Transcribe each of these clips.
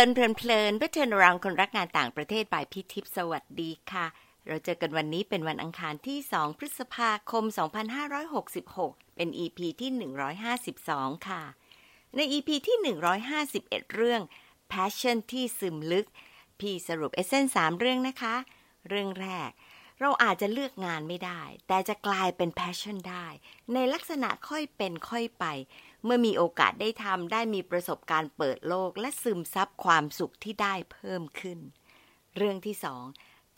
ลินเพลินเพลินเพื่อเทินรางคนรักงานต่างประเทศบายพิทิพสวัสดีค่ะ เราเจอกันวันนี้เป็นวันอังคารที่ 2 พฤษภาคม 2566 เป็น EP ที่ 152 ค่ะ ใน EP ที่ 151 เรื่อง Passion ที่ซึมลึก พี่สรุปเอเซนสามเรื่องนะคะ เรื่องแรก เราอาจจะเลือกงานไม่ได้ แต่จะกลายเป็น passion ได้ ในลักษณะค่อยเป็นค่อยไป เมื่อมีโอกาสได้ทำได้มีประสบการณ์เปิดโลก และซึมซับความสุขที่ได้เพิ่มขึ้น เรื่องที่สอง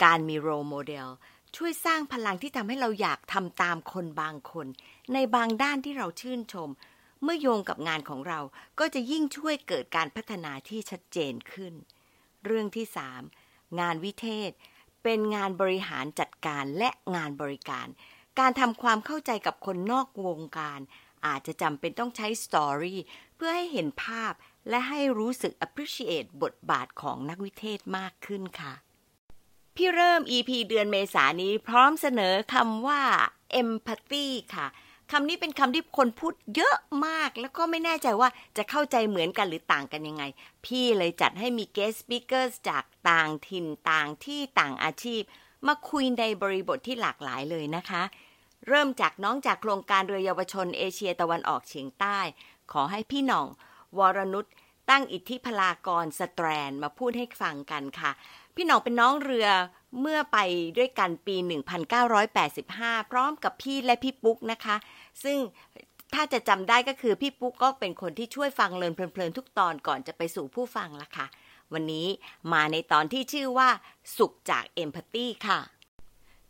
การมีโรโมเดลช่วยสร้างพลังที่ทำให้เราอยากทำตามคนบางคน ในบางด้านที่เราชื่นชม เมื่อโยงกับงานของเราก็จะยิ่งช่วยเกิดการพัฒนาที่ชัดเจนขึ้น เรื่องที่สามงานวิเทศ เป็นงานบริหารจัดการและงานบริการ การทำความเข้าใจกับคนนอกวงการ อาจจะจำเป็นต้องใช้สตอรี่เพื่อให้เห็นภาพและให้รู้สึก appreciate บทบาทของนักวิเทศมากขึ้นค่ะ พี่เริ่ม EP เดือนเมษานี้พร้อมเสนอคำว่า empathy ค่ะคำนี้เป็นคำที่คนพูดเยอะมาก แล้วก็ไม่แน่ใจว่าจะเข้าใจเหมือนกันหรือต่างกันยังไง พี่เลยจัดให้มี guest speakers จากต่างถิ่นต่างที่ต่างอาชีพ มาคุยในบริบทที่หลากหลายเลยนะคะ เริ่มจากน้องจากโครงการเรือเยาวชนเอเชียตะวันออกเฉียงใต้ ขอให้พี่หน่อง วรนุชตั้งอิทธิพลากรสแตรนมาพูดให้ฟังกันค่ะ พี่หน่องเป็นน้องเรือเมื่อไปด้วยกันปี 1985 พร้อมกับพี่และพี่ปุ๊กนะคะ ซึ่งถ้าจะจำได้ก็คือพี่ปุ๊กก็เป็นคนที่ช่วยฟังเลินเพลินๆทุกตอนก่อนจะไปสู่ผู้ฟังละค่ะ วันนี้มาในตอนที่ชื่อว่า สุขจาก Empathy ค่ะ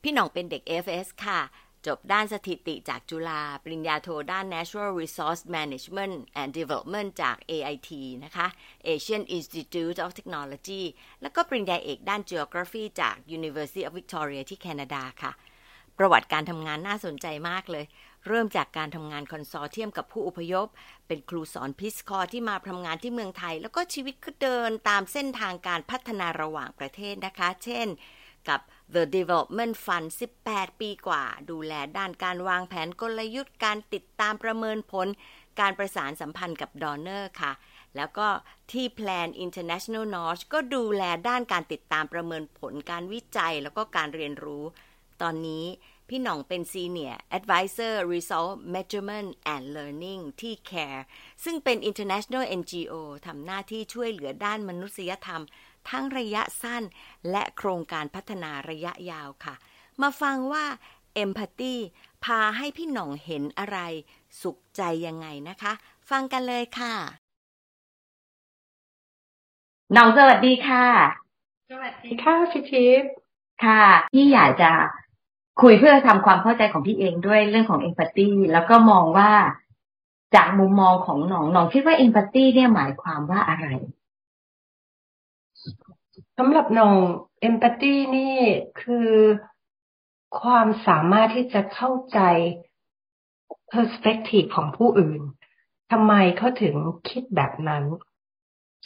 พี่หน่องเป็นเด็ก FS ค่ะ จบด้านสถิติจากจุฬา ปริญญาโทด้าน Natural Resource Management and Development จาก AIT นะคะ Asian Institute of Technology แล้วก็ปริญญาเอกด้าน Geography จาก University of Victoria ที่แคนาดาค่ะ ประวัติการทำงานน่าสนใจมากเลย เริ่มจากการทำงาน consortium กับผู้อพยพ เป็นครูสอน Peace Corps ที่มาทำงานที่เมืองไทย แล้วก็ชีวิตก็เดินตามเส้นทางการพัฒนาระหว่างประเทศนะคะ เช่น กับ The Development Fund 18 ปีกว่า ดูแลด้านการวางแผนกลยุทธ์การติดตามประเมินผล การประสานสัมพันธ์กับ donor ค่ะ แล้วก็ที่ Plan International Norway ก็ดูแลด้านการติดตามประเมินผลการวิจัยแล้วก็การเรียนรู้ ตอนนี้พี่หน่องเป็น Senior Advisor Result Measurement and Learning ที่ CARE ซึ่งเป็น International NGO ทำหน้าที่ช่วยเหลือด้านมนุษยธรรม ทั้งระยะสั้น และโครงการพัฒนาระยะยาวค่ะ มาฟังว่า Empathy พาให้พี่หน่องเห็นอะไร สุขใจยังไงนะคะ ฟังกันเลยค่ะหน่องสวัสดีค่ะ สวัสดีค่ะพี่ทิพย์ค่ะพี่อยากจะคุยเพื่อทำความเข้าใจของพี่เองด้วยเรื่องของ Empathy แล้วก็มองว่าจากมุมมองของหน่องหน่องคิดว่า Empathy เนี่ยหมายความว่าอะไร สำหรับน้องเอมพัตตีนี่คือความสามารถที่จะเข้าใจ perspective ของผู้อื่นทำไมเขาถึงคิดแบบนั้น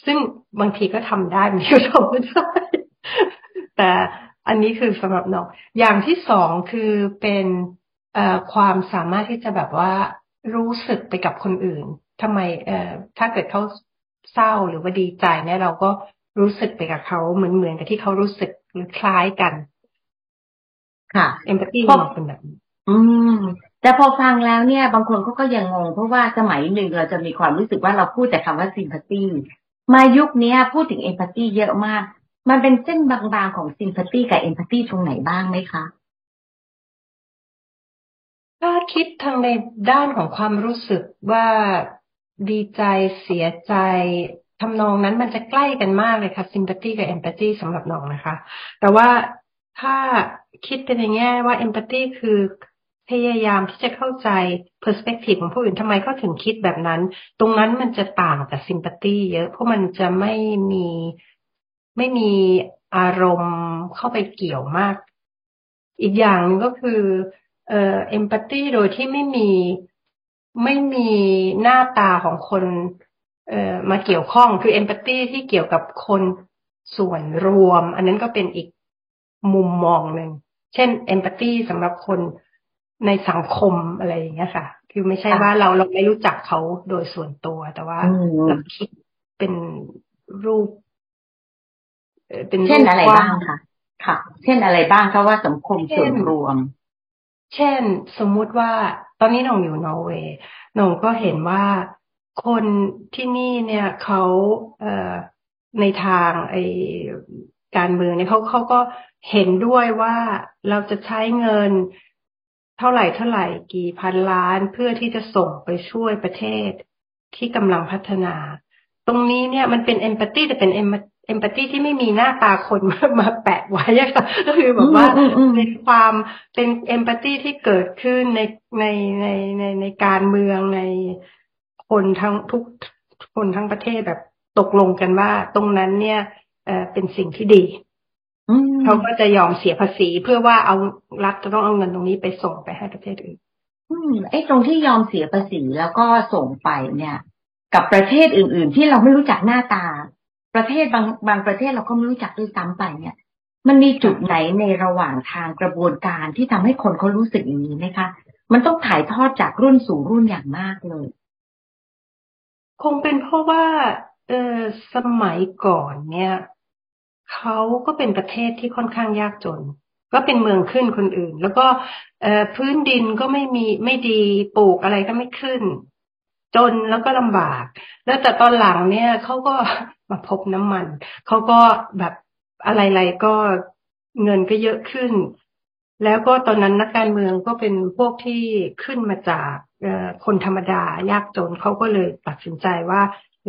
ซึ่งบางทีก็ทำได้บางทีก็ทำไม่ได้ แต่อันนี้คือสำหรับน้อง อย่างที่สองคือเป็นความสามารถที่จะแบบว่ารู้สึกไปกับคนอื่นทำไมถ้าเกิดเขาเศร้าหรือว่าดีใจเนี่ยเราก็ รู้สึกไปกับเขาเหมือนเหมือนกับที่เขารู้สึกหรือคล้ายกัน ค่ะเอมพัตตีมันเป็นแบบอืม แต่พอฟังแล้วเนี่ย บางคนเขาก็ยังงง เพราะว่าสมัยหนึ่งเราจะมีความรู้สึกว่าเราพูดแต่คำว่าซิมพัตตีมายุคนี้พูดถึงเอมพัตตีเยอะมาก มันเป็นเส้นบางๆของซิมพัตตีกับเอมพัตตีตรงไหนบ้างไหมคะถ้าคิดทางในด้านของความรู้สึกว่าดีใจเสียใจ ทำนองนั้นมันจะใกล้กันมากเลยค่ะ sympathy กับ empathy สำหรับน้องนะคะ แต่ว่าถ้าคิดเป็นในแง่ว่า empathy คือพยายามที่จะเข้าใจ perspective ของผู้อื่นทำไมเขาถึงคิดแบบนั้น ตรงนั้นมันจะต่างกับ sympathy เยอะ เพราะมันจะไม่มีไม่มีอารมณ์เข้าไปเกี่ยวมาก อีกอย่างนึงก็คือเอ่อ empathy โดยที่ไม่มีไม่มีหน้าตาของคน มาเกี่ยวข้องคือเอมพัตตีที่เกี่ยวกับคนส่วนรวม อันนั้นก็เป็นอีกมุมมองหนึ่ง เช่นเอมพัตตีสำหรับคนในสังคมอะไรอย่างเงี้ยค่ะ คือไม่ใช่ว่าเราเราไม่รู้จักเขาโดยส่วนตัว แต่ว่าเราคิดเป็นรูป เป็นเช่นอะไรบ้างคะค่ะ เช่นอะไรบ้างคะว่าสังคมส่วนรวม เช่น สมมุติว่าตอนนี้หนงอยู่นอร์เวย์หนงก็เห็นว่า คนที่นี่เนี่ยเขาเอ่อในทางไอการเมืองเนี่ยเขาเขาก็เห็นด้วยว่าเราจะใช้เงินเท่าไหร่เท่าไหร่กี่พันล้านเพื่อที่จะส่งไปช่วยประเทศที่กำลังพัฒนา ตรงนี้เนี่ยมันเป็นเอมพัตตีแต่เป็นเอมเอมพัตตีที่ไม่มีหน้าตาคนมามาแปะไว้ค่ะก็คือแบบว่าเป็นความเป็นเอมพัตตีที่เกิดขึ้นในในในในในการเมืองใน คนทั้งทุกคนทั้งประเทศแบบตกลงกันว่า ตรงนั้นเนี่ยเออเป็นสิ่งที่ดีเขาก็จะยอมเสียภาษีเพื่อว่าเอารัฐจะต้องเอาเงินตรงนี้ไปส่งไปให้ประเทศอื่นอืมไอ้ตรงที่ยอมเสียภาษีแล้วก็ส่งไปเนี่ย กับประเทศอื่น ๆ ที่เราไม่รู้จักหน้าตา ประเทศบางบางประเทศเราก็ไม่รู้จักด้วยซ้ำไปเนี่ย มันมีจุดไหนในระหว่างทางกระบวนการที่ทำให้คนเขารู้สึกอย่างนี้ไหมคะ มันต้องถ่ายทอดจากรุ่นสู่รุ่นอย่างมากเลย คงเป็นเพราะว่าเออสมัยก่อนเนี่ยเขาก็เป็นประเทศที่ค่อนข้างยากจน ก็เป็นเมืองขึ้นคนอื่น แล้วก็พื้นดินก็ไม่มีไม่ดีปลูกอะไรก็ไม่ขึ้น จนแล้วก็ลำบาก แล้วแต่ตอนหลังเนี่ยเขาก็มาพบน้ำมันเขาก็แบบอะไรๆก็เงินก็เยอะขึ้น แล้วก็ตอนนั้นนักการเมืองก็เป็นพวกที่ขึ้นมาจาก คนธรรมดายากจนเขาก็เลยตัดสินใจว่า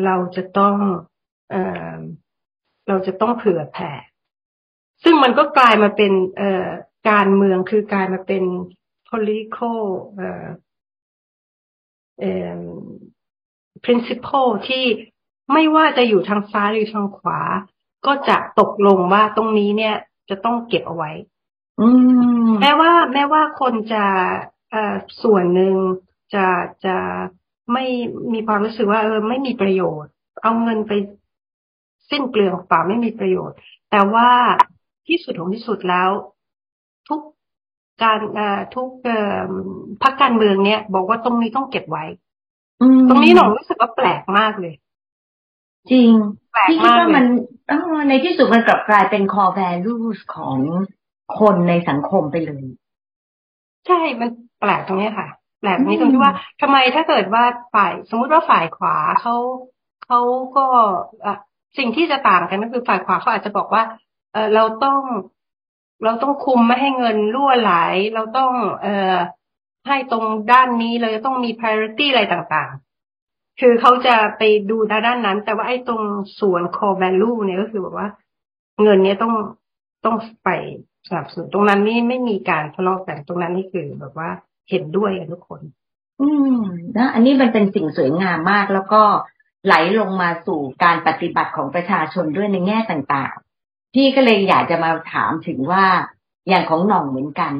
เราจะต้องเอเราจะต้องเผื่อแผ่ซึ่งมันก็กลายมาเป็นเอ่อการเมืองคือกลายมาเป็น political เอ่อเอ่อ principle ที่ไม่ว่าจะอยู่ทางซ้ายหรือทางขวา ก็จะตกลงว่าตรงนี้เนี่ย จะต้องเก็บเอาไว้แม้ว่า แม้ว่าคนจะเอ่อส่วนหนึ่ง จะจะไม่มีความรู้สึกว่าเออไม่มีประโยชน์ เอาเงินไปสิ้นเปลืองเปล่าไม่มีประโยชน์ แต่ว่าที่สุดของที่สุดแล้ว ทุกการทุกพักการเมืองเนี้ยบอกว่าตรงนี้ต้องเก็บไว้ตรงนี้หนูรู้สึกว่าแปลกมากเลย จริงที่คิดว่ามันในที่สุดมันกลับกลายเป็น core values ของคนในสังคมไปเลย ใช่มันแปลกตรงนี้ค่ะ แปลกตรงนี้ตรงที่ว่าทำไมถ้าเกิดว่าฝ่ายสมมุติว่าฝ่ายขวาเขาเขาก็สิ่งที่จะต่างกันก็คือฝ่ายขวาเขาอาจจะบอกว่า เออเราต้องเราต้องคุมไม่ให้เงินรั่วไหล เราต้องเอ่อให้ตรงด้านนี้เราจะต้องมี priority อะไรต่างๆ คือเขาจะไปดูด้านนั้น แต่ว่าไอ้ตรงส่วน core value เนี่ยก็คือแบบว่า เงินเนี้ยต้องต้องไปสนับสนุนตรงนั้นนี่ไม่มีการทะเลาะกันตรงนั้นนี่คือแบบว่า เห็นด้วยกันทุกคน อืมนะอันนี้มันเป็นสิ่งสวยงามมากแล้วก็ไหลลงมาสู่การปฏิบัติของประชาชนด้วยในแง่ต่างๆ พี่ก็เลยอยากจะมาถามถึงว่าอย่างของหน่องเหมือนกัน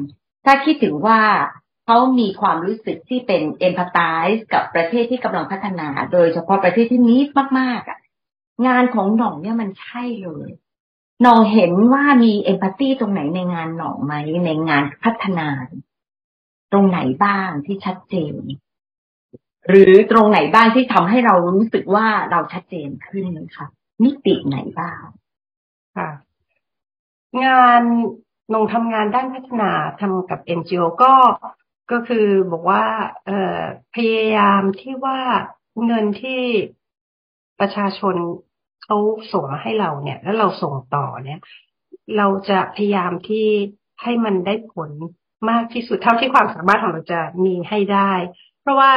ถ้าคิดถึงว่าเขามีความรู้สึกที่เป็นเอมพัตไตส์กับประเทศที่กำลังพัฒนา โดยเฉพาะประเทศที่นี้มากๆอะงานของหน่องเนี่ยมันใช่เลยหน่องเห็นว่ามีเอมพัตตีตรงไหนในงานหน่องไหมในงานพัฒนา ตรงไหนบ้างที่ชัดเจน หรือตรงไหนบ้างที่ทำให้เรารู้สึกว่าเราชัดเจนขึ้นคะมิติไหนบ้างค่ะ งานนงทำงานด้านพัฒนาทำกับ NGO ก็ก็คือบอกว่าเออพยายามที่ว่าเงินที่ประชาชนเขาส่งมาให้เราเนี่ย แล้วเราส่งต่อเนี่ย เราจะพยายามที่ให้มันได้ผล มากที่สุดเท่าที่ความสามารถของเราจะมีให้ได้ เพราะว่า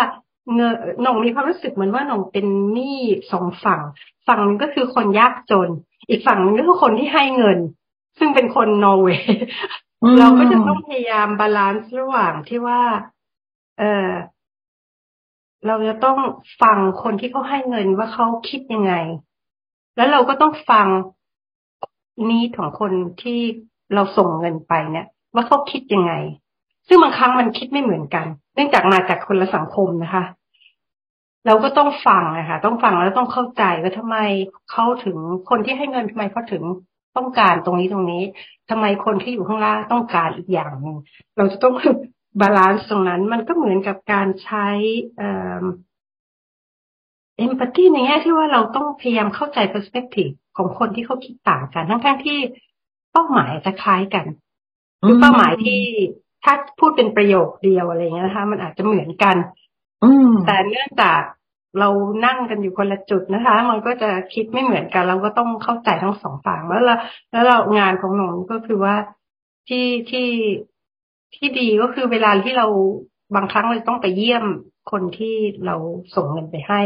เงินหน่องมีความรู้สึกเหมือนว่าหน่องเป็นหนี้สองฝั่ง ฝั่งนึงก็คือคนยากจน อีกฝั่งนึงก็คือคนที่ให้เงิน ซึ่งเป็นคนนอร์เวย์เราก็จะต้องพยายาม balance ระหว่างที่ว่า เออเราจะต้องฟังคนที่เขาให้เงินว่าเขาคิดยังไง แล้วเราก็ต้องฟังนี้ของคนที่เราส่งเงินไปเนี่ย ว่าเขาคิดยังไง ซึ่งบางครั้งมันคิดไม่เหมือนกัน เนื่องจากมาจากคนละสังคมนะคะ เราก็ต้องฟังนะคะต้องฟังแล้วต้องเข้าใจว่าทำไมเขาถึงคนที่ให้เงินทำไมเขาถึงต้องการตรงนี้ตรงนี้ทำไมคนที่อยู่ข้างล่างต้องการอีกอย่างหนึ่งเราจะต้องบาลานซ์ตรงนั้น มันก็เหมือนกับการใช้เอ็มพัตตีในแง่ที่ว่าเราต้องพยายามเข้าใจ perspective ของคนที่เขาคิดต่างกัน ทั้งๆที่เป้าหมายจะคล้ายกัน คือเป้าหมายที่ถ้าพูดเป็นประโยคเดียวอะไรเงี้ยนะคะ มันอาจจะเหมือนกัน อืแต่เนื่องจากเรานั่งกันอยู่คนละจุดนะคะ มันก็จะคิดไม่เหมือนกัน เราก็ต้องเข้าใจทั้งสองฝั่งแล้วเราแล้วเรางานของหนูก็คือว่าที่ที่ที่ดีก็คือเวลาที่เราบางครั้งเราต้องไปเยี่ยมคนที่เราส่งเงินไปให้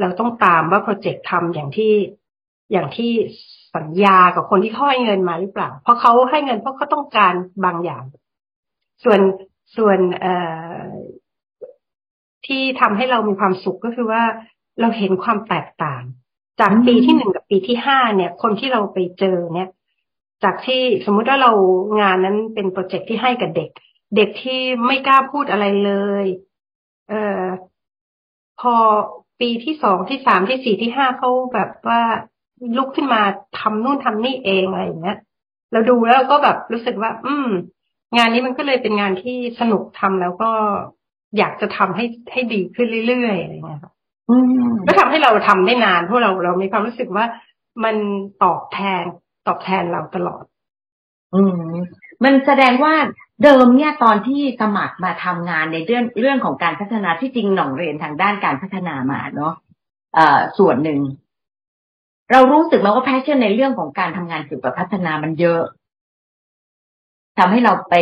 เราต้องตามว่าโปรเจกต์ทำอย่างที่อย่างที่ สัญญากับคนที่เขาให้เงินมาหรือเปล่า เพราะเขาให้เงินเพราะเขาต้องการบางอย่าง ส่วนส่วนเอ่อที่ทำให้เรามีความสุขก็คือว่าเราเห็นความแตกต่าง จากปีที่หนึ่งกับปีที่ห้าเนี่ย คนที่เราไปเจอเนี่ย จากที่สมมุติว่าเรางานนั้นเป็นโปรเจกต์ที่ให้กับเด็ก เด็กที่ไม่กล้าพูดอะไรเลย เอ่อพอปีที่สองที่สามที่สี่ที่ห้าเขาแบบว่า ลุกขึ้นมาทำนู่นทำนี่เองอะไรอย่างเงี้ยเราดูแล้วก็แบบรู้สึกว่า อืม งานนี้มันก็เลยเป็นงานที่สนุกทำแล้วก็อยากจะทำให้ให้ดีขึ้นเรื่อยๆอะไรเงี้ยครับก็ทำให้เราทำได้นานเพราะเราเรามีความรู้สึกว่ามันตอบแทนตอบแทนเราตลอด อืม มันแสดงว่าเดิมเนี่ยตอนที่สมัครมาทำงานในเรื่องเรื่องของการพัฒนาที่จริงหน่องเรียนทางด้านการพัฒนามาเนาะเอ่อส่วนหนึ่ง เรารู้สึกไหมว่าแพชชั่นในเรื่องของการทำงานเกี่ยวกับพัฒนามันเยอะทำให้เราไป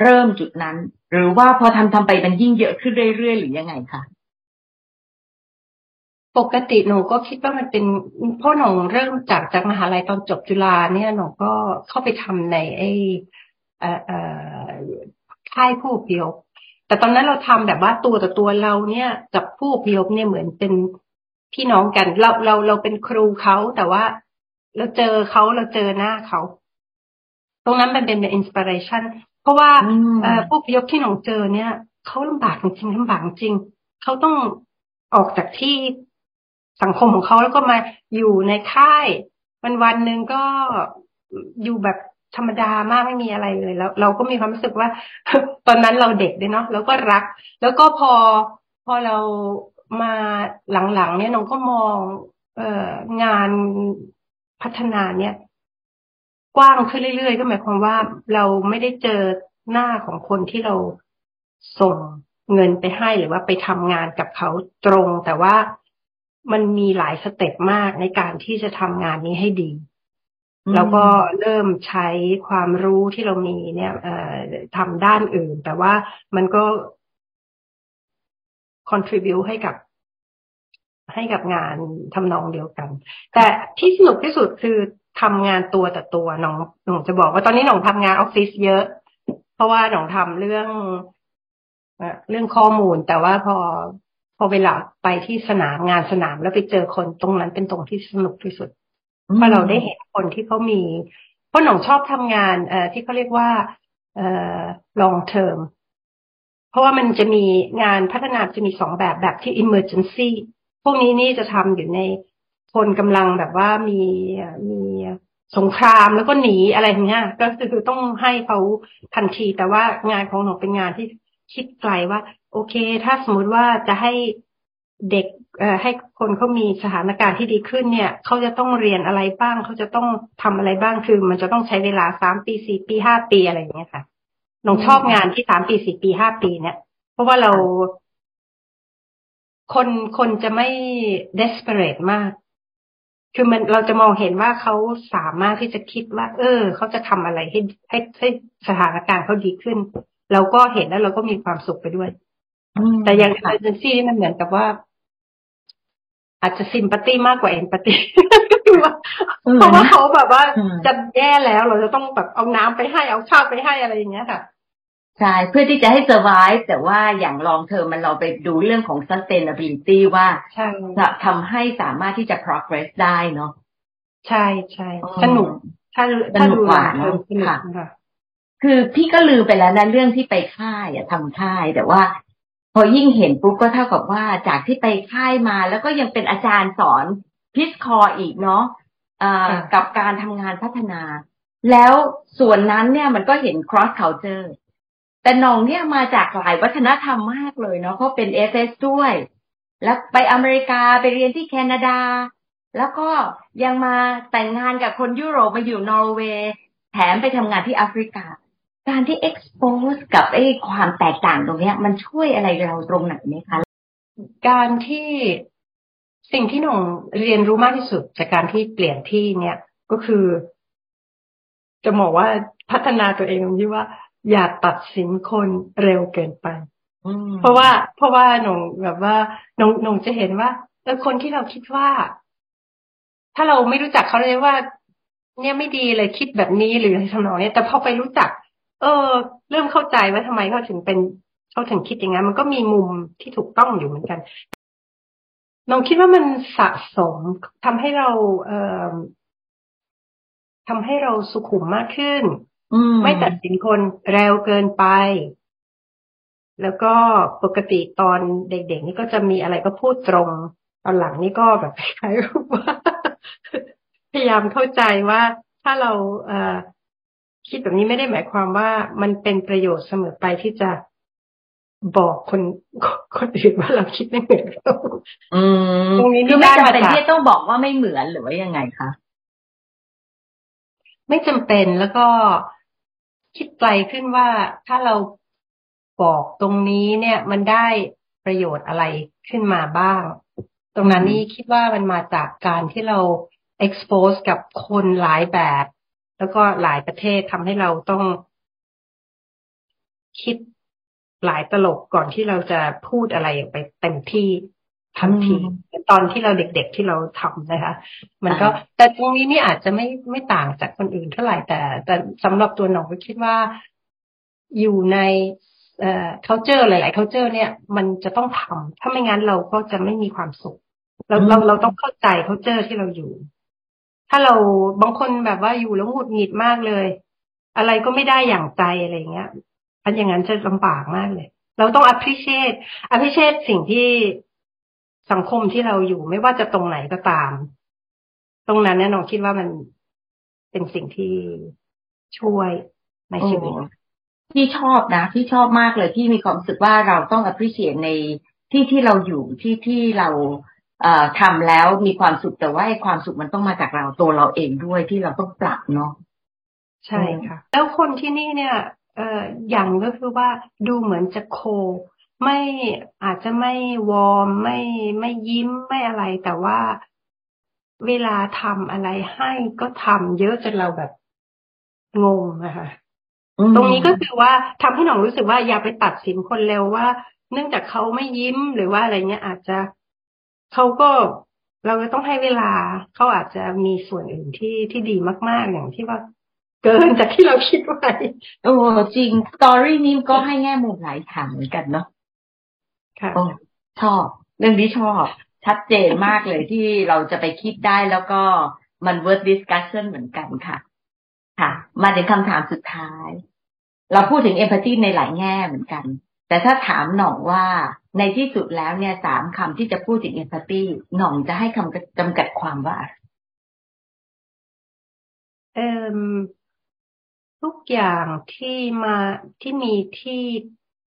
เริ่มจุดนั้น หรือว่าพอทำทำไปมันยิ่งเยอะขึ้นเรื่อยๆหรือยังไงคะปกติหนูก็คิดว่ามันเป็นพ่อหนูเริ่มจากจากมหาลัยตอนจบจุฬาเนี่ยหนูก็เข้าไปทำในไอ้ค่ายผู้อพยพแต่ตอนนั้นเราทำแบบว่าตัวต่อตัวเราเนี่ยกับผู้อพยพเนี่ยเหมือนเป็น พี่น้องกัน เราเราเราเป็นครูเขาแต่ว่าเราเจอเขาเราเจอหน้าเขา ตรงนั้นมันเป็น inspiration เพราะว่าผู้อพยพที่หนูเจอเนี่ยเขาลำบากจริงลำบากจริงเขาต้องออกจากที่สังคมของเขาแล้วก็มาอยู่ในค่าย วันวันหนึ่งก็อยู่แบบธรรมดามากไม่มีอะไรเลย แล้ว เราก็มีความรู้สึกว่า ตอนนั้นเราเด็กด้วยเนาะแล้วก็รัก แล้วก็พอพอเรา มาหลังๆเนี่ยน้องก็มอง เอ่องานพัฒนาเนี่ย กว้างขึ้นเรื่อยๆ ก็หมายความว่าเราไม่ได้เจอหน้าของคนที่เราส่งเงินไปให้หรือว่าไปทำงานกับเขาตรง แต่ว่ามันมีหลายสเต็ปมากในการที่จะทำงานนี้ให้ดี แล้วก็เริ่มใช้ความรู้ที่เรามีเนี่ยทำด้านอื่น แต่ว่ามันก็ contribute ให้กับให้กับงานทำนองเดียวกัน แต่ที่สนุกที่สุดคือทำงานตัวต่อตัวน้องน้องจะบอกว่าตอนนี้น้องทำงานออฟฟิศเยอะ เพราะว่าน้องทำเรื่องเรื่องข้อมูลแต่ว่าพอพอเวลาไปที่สนามงานสนามแล้วไปเจอคนตรงนั้นเป็นตรงที่สนุกที่สุดเพราะเราได้เห็นคนที่เขามีเพราะหนองชอบทำงานเอ่อที่เขาเรียกว่าเอ่อ long term เพราะว่ามันจะมีงานพัฒนาจะมีสองแบบแบบที่ emergency พวกนี้นี่จะทำอยู่ในคนกำลังแบบว่ามีมีสงครามแล้วก็หนีอะไรอย่างเงี้ยก็คือต้องให้เขาทันที แต่ว่างานของหนูเป็นงานที่คิดไกลว่า โอเค ถ้าสมมติว่าจะให้เด็กเอ่อให้คนเขามีสถานการณ์ที่ดีขึ้นเนี่ยเขาจะต้องเรียนอะไรบ้างเขาจะต้องทำอะไรบ้างคือ มันจะต้องใช้เวลาสามปีสี่ปีห้าปีอะไรอย่างเงี้ยค่ะ หนูชอบงานที่สามปีสี่ปีห้าปีเนี่ย เพราะว่าเราคนคนจะไม่ desperate มาก คือมันเราจะมองเห็นว่าเขาสามารถที่จะคิดว่า เออ เขาจะทำอะไรให้ให้ให้สถานการณ์เขาดีขึ้น เราก็เห็นแล้วเราก็มีความสุขไปด้วย แต่อย่างเอเจนซี่มันเหมือนกับว่า อาจจะซิมพัตตี้มากกว่าเอ็นพัตตี้เพราะว่าเขาแบบว่าจะแย่แล้วเราจะต้องแบบเอาน้ำไปให้เอาข้าวไปให้อะไรอย่างเงี้ยค่ะ ใช่เพื่อที่จะให้ survive แต่ว่าอย่างลองเทอมมันเราไปดูเรื่องของ sustainability ว่าจะทำให้สามารถที่จะ progress ได้เนาะใช่ใช่สนุกถ้าถ้าดูลองเทอมสนุกค่ะ คือพี่ก็ลืมไปแล้วนะเรื่องที่ไปค่ายอะทำค่าย แต่ว่า พอยิ่งเห็นปุ๊บก็เท่ากับว่าจากที่ไปค่ายมาแล้วก็ยังเป็นอาจารย์สอนพิสคออีกเนาะกับการทำงานพัฒนา แล้วส่วนนั้นเนี่ยมันก็เห็น cross culture แต่น้องเนี่ยมาจากหลายวัฒนธรรมมากเลยเนาะเพราะเป็นเอสเอสด้วย แล้วไปอเมริกาไปเรียนที่แคนาดา แล้วก็ยังมาแต่งงานกับคนยุโรปมาอยู่นอร์เวย์แถมไปทำงานที่แอฟริกา การที่ expose กับไอ้ความแตกต่างตรงนี้มันช่วยอะไรเราตรงไหนไหมคะ การที่สิ่งที่หน่งเรียนรู้มากที่สุดจากการที่เปลี่ยนที่เนี่ยก็คือ จะบอกว่าพัฒนาตัวเองตรงที่ว่า อย่าตัดสินคนเร็วเกินไป เพราะว่า เพราะว่าหนงแบบว่าหนงหนงจะเห็นว่าเออคนที่เราคิดว่า ถ้าเราไม่รู้จักเขาเลยว่า เนี่ยไม่ดีเลยคิดแบบนี้หรือทำนองนี้แต่พอไปรู้จัก เออ เริ่มเข้าใจว่าทำไมเขาถึงเป็นเขาถึงคิดอย่างนั้นมันก็มีมุมที่ถูกต้องอยู่เหมือนกันน้องคิดว่ามันสะสมทำให้เรา เอ่อทำให้เราสุขุมมากขึ้น ไม่ตัดสินคนเร็วเกินไป แล้วก็ปกติตอนเด็กๆนี่ก็จะมีอะไรก็พูดตรง ตอนหลังนี่ก็แบบคล้ายๆว่าพยายามเข้าใจว่าถ้าเราเอ่อคิดแบบนี้ไม่ได้หมายความว่ามันเป็นประโยชน์เสมอไปที่จะบอกคนคนอื่นว่าเราคิดไม่เหมือนเขาตรงนี้คือไม่จำเป็นที่ต้องบอกว่าไม่เหมือนหรือว่ายังไงคะ ไม่จำเป็นแล้วก็ คิดไกลขึ้นว่าถ้าเราบอกตรงนี้เนี่ย มันได้ประโยชน์อะไรขึ้นมาบ้าง ตรงนั้นนี่คิดว่ามันมาจากการที่เรา expose กับคนหลายแบบ แล้วก็หลายประเทศทำให้เราต้องคิดหลายตลกก่อนที่เราจะพูดอะไรออกไปเต็มที่ทันที ตอนที่เราเด็กๆที่เราทำนะคะ มันก็แต่ตรงนี้นี่อาจจะไม่ไม่ต่างจากคนอื่นเท่าไหร่แต่ แต่สำหรับตัวหนองก็คิดว่าอยู่ในเอ่อ culture หลาย ๆ culture เนี่ย มันจะต้องทำถ้าไม่งั้นเราก็จะไม่มีความสุข เราเราเราต้องเข้าใจ culture ที่เราอยู่ ถ้าเราบางคนแบบว่าอยู่แล้วหงุดหงิดมากเลย อะไรก็ไม่ได้อย่างใจอะไรเงี้ยอันอย่างนั้นจะลำบากมากเลย เราต้อง appreciate appreciate สิ่งที่ สังคมที่เราอยู่ไม่ว่าจะตรงไหนก็ตาม ตรงนั้นแน่นอนคิดว่ามันเป็นสิ่งที่ช่วยในชีวิตที่ชอบนะที่ชอบมากเลยที่มีความรู้สึกว่าเราต้อง appreciate ในที่ที่เราอยู่ที่ที่เราเอ่อทำแล้วมีความสุขแต่ว่าความสุขมันต้องมาจากเราตัวเราเองด้วยที่เราต้องปรับเนาะใช่ค่ะ แล้วคนที่นี่เนี่ย เอ่ออย่างก็คือว่าดูเหมือนจะโค ไม่อาจจะไม่วอร์มไม่ไม่ยิ้มไม่อะไร แต่ว่าเวลาทำอะไรให้ก็ทำเยอะจนเราแบบงงนะคะตรงนี้ก็คือว่าทำให้หน้องรู้สึกว่าอย่าไปตัดสินคนเร็วว่า เนื่องจากเขาไม่ยิ้มหรือว่าอะไรเงี้ยอาจจะเขาก็เราก็ต้องให้เวลาเขาอาจจะมีส่วนอื่นที่ที่ดีมาก ๆ อย่างที่ว่า เกินจากที่เราคิดไว้โอ้จริงสตอรี่นี้ก็ให้แง่มุมหลายทางเหมือนกันเนาะค่ะ ชอบ เรื่องนี้ชอบ ชัดเจนมากเลยที่เราจะไปคิดได้แล้วก็มัน worth discussion เหมือนกันค่ะ ค่ะ มาถึงคำถามสุดท้าย เราพูดถึง empathy ในหลายแง่เหมือนกัน แต่ถ้าถามหน่องว่าในที่สุดแล้วเนี่ยสามคำที่จะพูดถึง empathy หน่องจะให้คำจำกัดความว่าเอ่อทุกอย่างที่มาที่มีที่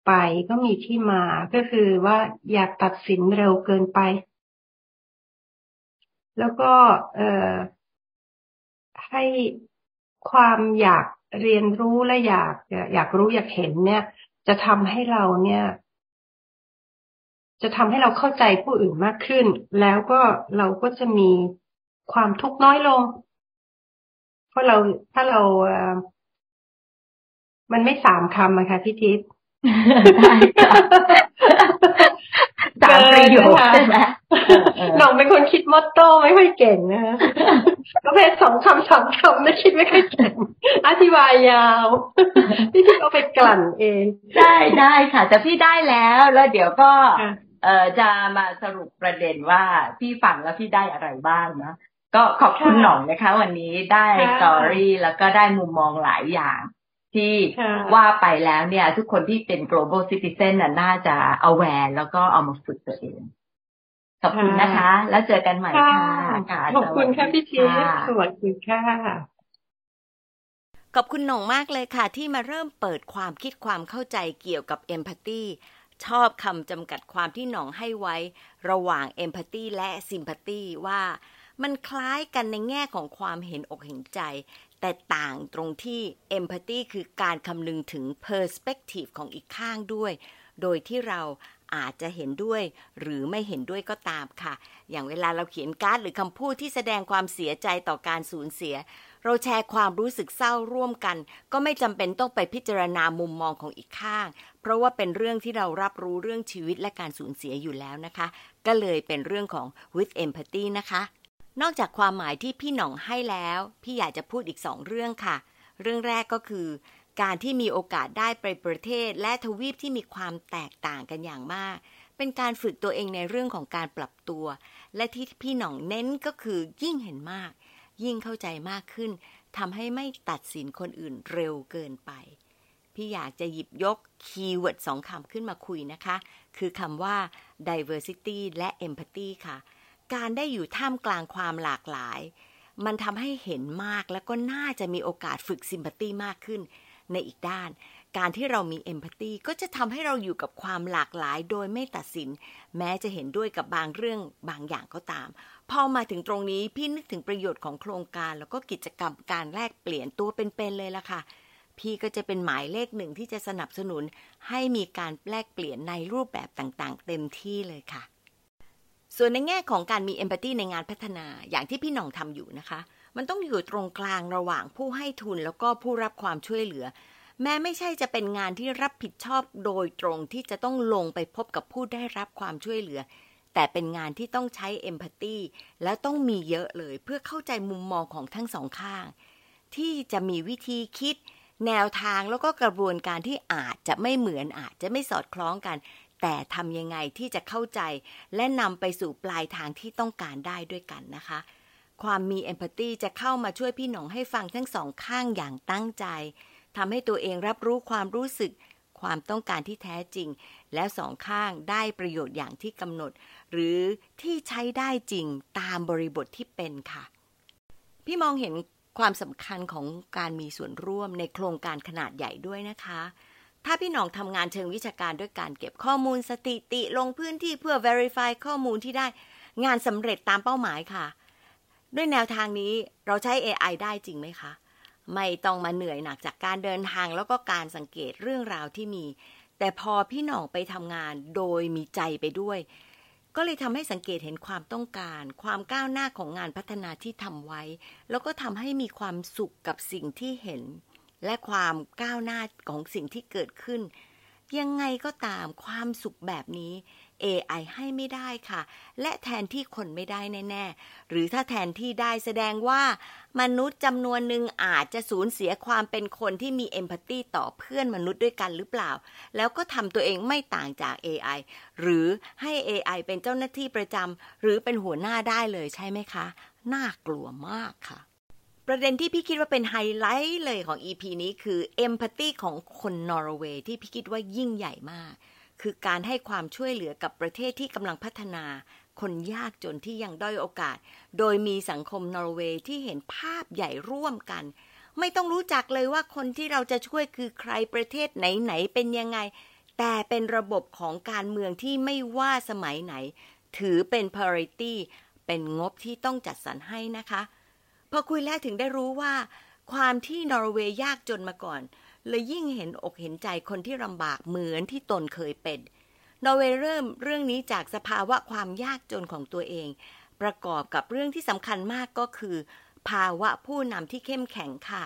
ไปก็มีที่มาก็คือว่าอยากตัดสินเร็วเกินไป แล้วก็เอ่อให้ความอยากเรียนรู้และอยากอยากรู้อยากเห็นเนี่ย จะทำให้เราเนี่ย จะทำให้เราเข้าใจผู้อื่นมากขึ้น แล้วก็เราก็จะมีความทุกข์น้อยลง เพราะเราถ้าเรา มันไม่สามคำอะคะพี่ทิพย์ สามประโยคใช่ไหมหน้องเป็นคนคิดมอตโต้ไม่ค่อยเก่งนะคะประเภทสองคำสามคำไม่คิดไม่ค่อยเก่ง อธิบายยาวพี่ทิพย์เอาไปกลั่นเอง ได้ได้ค่ะ แต่พี่ได้แล้วแล้วเดี๋ยวก็เอ่อจะมาสรุปประเด็นว่าพี่ฟังแล้วพี่ได้อะไรบ้างนะก็ขอบคุณหน่องนะคะ วันนี้ได้สตอรี่แล้วก็ได้มุมมองหลายอย่าง ที่ว่าไปแล้วเนี่ย ทุกคนที่เป็น global citizen น่ะน่าจะ aware แล้วก็เอามาฝึกตัวเองขอบคุณนะคะ แล้วเจอกันใหม่ค่ะขอบคุณค่ะพี่ชีสวัสดีค่ะขอบคุณหน่งมากเลยค่ะที่มาเริ่มเปิดความคิดความเข้าใจเกี่ยวกับ empathy ชอบคำจำกัดความที่หน่องให้ไว้ ระหว่าง empathy และ sympathy ว่ามันคล้ายกันในแง่ของความเห็นอกเห็นใจ แต่ต่างตรงที่ empathy คือการคำนึงถึง perspective ของอีกข้างด้วย โดยที่เราอาจจะเห็นด้วย หรือไม่เห็นด้วยก็ตามค่ะ อย่างเวลาเราเขียนการ์ดหรือคำพูดที่แสดงความเสียใจต่อการสูญเสีย เราแชร์ความรู้สึกเศร้าร่วมกัน ก็ไม่จำเป็นต้องไปพิจารณามุมมองของอีกข้าง เพราะว่าเป็นเรื่องที่เรารับรู้เรื่องชีวิตและการสูญเสียอยู่แล้วนะคะ ก็เลยเป็นเรื่องของ with empathy นะคะ นอกจากความหมายที่พี่หน่องให้แล้ว พี่อยากจะพูดอีกสองเรื่องค่ะ เรื่องแรกก็คือ การที่มีโอกาสได้ไปประเทศและทวีปที่มีความแตกต่างกันอย่างมาก เป็นการฝึกตัวเองในเรื่องของการปรับตัว และที่พี่หน่องเน้นก็คือยิ่งเห็นมาก ยิ่งเข้าใจมากขึ้นทำให้ไม่ตัดสินคนอื่นเร็วเกินไป พี่อยากจะหยิบยก keyword สองคำขึ้นมาคุยนะคะ คือคำว่า diversity และ empathy ค่ะ การได้อยู่ท่ามกลางความหลากหลาย มันทำให้เห็นมากแล้วก็น่าจะมีโอกาสฝึก sympathy มากขึ้น ในอีกด้าน การที่เรามี empathy ก็จะทำให้เราอยู่กับความหลากหลายโดยไม่ตัดสิน แม้จะเห็นด้วยกับบางเรื่องบางอย่างก็ตาม พอมาถึงตรงนี้พี่นึกถึงประโยชน์ของโครงการ แล้วก็กิจกรรมการแลกเปลี่ยนตัวเป็นๆเลยล่ะค่ะพี่ก็จะเป็นหมายเลขหนึ่งที่จะสนับสนุนให้มีการแลกเปลี่ยนในรูปแบบต่างๆ เต็มที่เลยค่ะ ส่วนในแง่ของการมีเอมพัตตีในงานพัฒนาอย่างที่พี่หน่องทำอยู่นะคะ มันต้องอยู่ตรงกลางระหว่างผู้ให้ทุนแล้วก็ผู้รับความช่วยเหลือ แม้ไม่ใช่จะเป็นงานที่รับผิดชอบโดยตรงที่จะต้องลงไปพบกับผู้ได้รับความช่วยเหลือ แต่เป็นงานที่ต้องใช้เอมพัตตีและต้องมีเยอะเลยเพื่อเข้าใจมุมมองของทั้งสองข้าง ที่จะมีวิธีคิด แนวทางแล้วก็กระบวนการที่อาจจะไม่เหมือนอาจจะไม่สอดคล้องกัน แต่ทำยังไงที่จะเข้าใจ และนำไปสู่ปลายทางที่ต้องการได้ด้วยกันนะคะ ความมีเอมพัตตีจะเข้ามาช่วยพี่หนองให้ฟังทั้งสองข้างอย่างตั้งใจทำให้ตัวเองรับรู้ความรู้สึก ความต้องการที่แท้จริง แล้วสองข้างได้ประโยชน์อย่างที่กำหนด หรือที่ใช้ได้จริงตามบริบทที่เป็นค่ะ พี่มองเห็นความสำคัญของการมีส่วนร่วมในโครงการขนาดใหญ่ด้วยนะคะ ถ้าพี่น้องทำงานเชิงวิชาการด้วยการเก็บข้อมูลสถิติลงพื้นที่เพื่อ verify ข้อมูลที่ได้ งานสำเร็จตามเป้าหมายค่ะ ด้วยแนวทางนี้เราใช้ AI ได้จริงไหมคะ ไม่ต้องมาเหนื่อยหนักจากการเดินทางแล้วก็การสังเกตเรื่องราวที่มี แต่พอพี่น่องไปทำงานโดยมีใจไปด้วย ก็เลยทำให้สังเกตเห็นความต้องการ ความก้าวหน้าของงานพัฒนาที่ทำไว้ แล้วก็ทำให้มีความสุขกับสิ่งที่เห็น และความก้าวหน้าของสิ่งที่เกิดขึ้น ยังไงก็ตามความสุขแบบนี้ AI ให้ไม่ได้ค่ะ และแทนที่คนไม่ได้แน่ ๆ หรือถ้าแทนที่ได้แสดงว่า มนุษย์จำนวนหนึ่งอาจจะสูญเสียความเป็นคนที่มีเอมพัตตีต่อเพื่อนมนุษย์ด้วยกันหรือเปล่า แล้วก็ทำตัวเองไม่ต่างจาก AI หรือให้ AI เป็นเจ้าหน้าที่ประจำหรือเป็นหัวหน้าได้เลยใช่ไหมคะ น่ากลัวมากค่ะ ประเด็นที่พี่คิดว่าเป็นไฮไลท์เลยของ EP นี้คือ empathy ของคนนอร์เวย์ที่พี่คิดว่ายิ่งใหญ่มาก คือการให้ความช่วยเหลือกับประเทศที่กำลังพัฒนา คนยากจนที่ยังด้อยโอกาส โดยมีสังคมนอร์เวย์ที่เห็นภาพใหญ่ร่วมกัน ไม่ต้องรู้จักเลยว่าคนที่เราจะช่วยคือใครประเทศไหนๆเป็นยังไง แต่เป็นระบบของการเมืองที่ไม่ว่าสมัยไหน ถือเป็น priority เป็นงบที่ต้องจัดสรรให้นะคะ พอคุยแล้วถึงได้รู้ว่า ความที่นอร์เวย์ยากจนมาก่อนเลยยิ่งเห็นอกเห็นใจคนที่ลำบากเหมือนที่ตนเคยเป็น นอร์เวย์เริ่มเรื่องนี้จากสภาวะความยากจนของตัวเอง ประกอบกับเรื่องที่สำคัญมากก็คือ ภาวะผู้นำที่เข้มแข็งค่ะ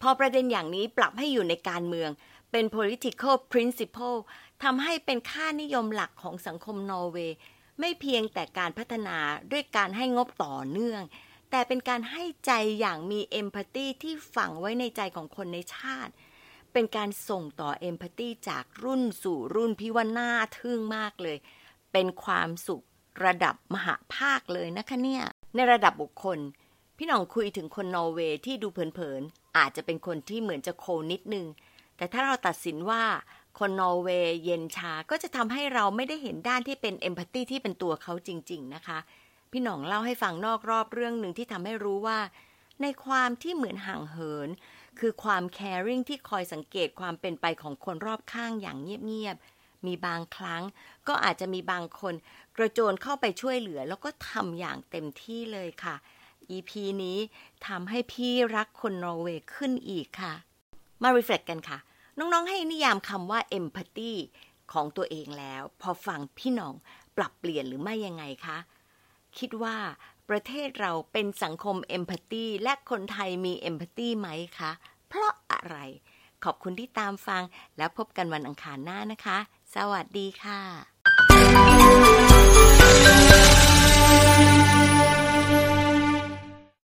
พอประเด็นอย่างนี้ปรับให้อยู่ในการเมืองเป็น political principle ทำให้เป็นค่านิยมหลักของสังคมนอร์เวย์ ไม่เพียงแต่การพัฒนาด้วยการให้งบต่อเนื่อง แต่เป็นการให้ใจอย่างมีเอมพัตตีที่ฝังไว้ในใจของคนในชาติ เป็นการส่งต่อเอมพัตตีจากรุ่นสู่รุ่นพี่ว่าน่าทึ่งมากเลย เป็นความสุขระดับมหาภาคเลยนะคะเนี่ย ในระดับบุคคล พี่น้องคุยถึงคนนอร์เวย์ที่ดูเผินๆ อาจจะเป็นคนที่เหมือนจะโคนิดนึง แต่ถ้าเราตัดสินว่าคนนอร์เวย์เย็นชา ก็จะทำให้เราไม่ได้เห็นด้านที่เป็นเอมพัตตีที่เป็นตัวเขาจริง ๆ นะคะ พี่หน่องเล่าให้ฟังนอกรอบเรื่องหนึ่งที่ทำให้รู้ว่า ในความที่เหมือนห่างเหิน คือความ caring ที่คอยสังเกตความเป็นไปของคนรอบข้างอย่างเงียบๆมีบางครั้ง ก็อาจจะมีบางคน กระโจนเข้าไปช่วยเหลือ แล้วก็ทำอย่างเต็มที่เลยค่ะ EP นี้ทำให้พี่รักคนนอร์เวย์ขึ้นอีกค่ะ มารีเฟล็กกันค่ะ น้องๆ ให้นิยามคำว่า empathy ของตัวเองแล้ว พอฟังพี่น้องปรับเปลี่ยนหรือไม่ยังไงคะ คิดว่าประเทศเราเป็นสังคมเอมพัตตีและคนไทยมีเอมพัตตีไหมคะ เพราะอะไร ขอบคุณที่ตามฟังแล้วพบกันวันอังคารหน้านะคะ สวัสดีค่ะ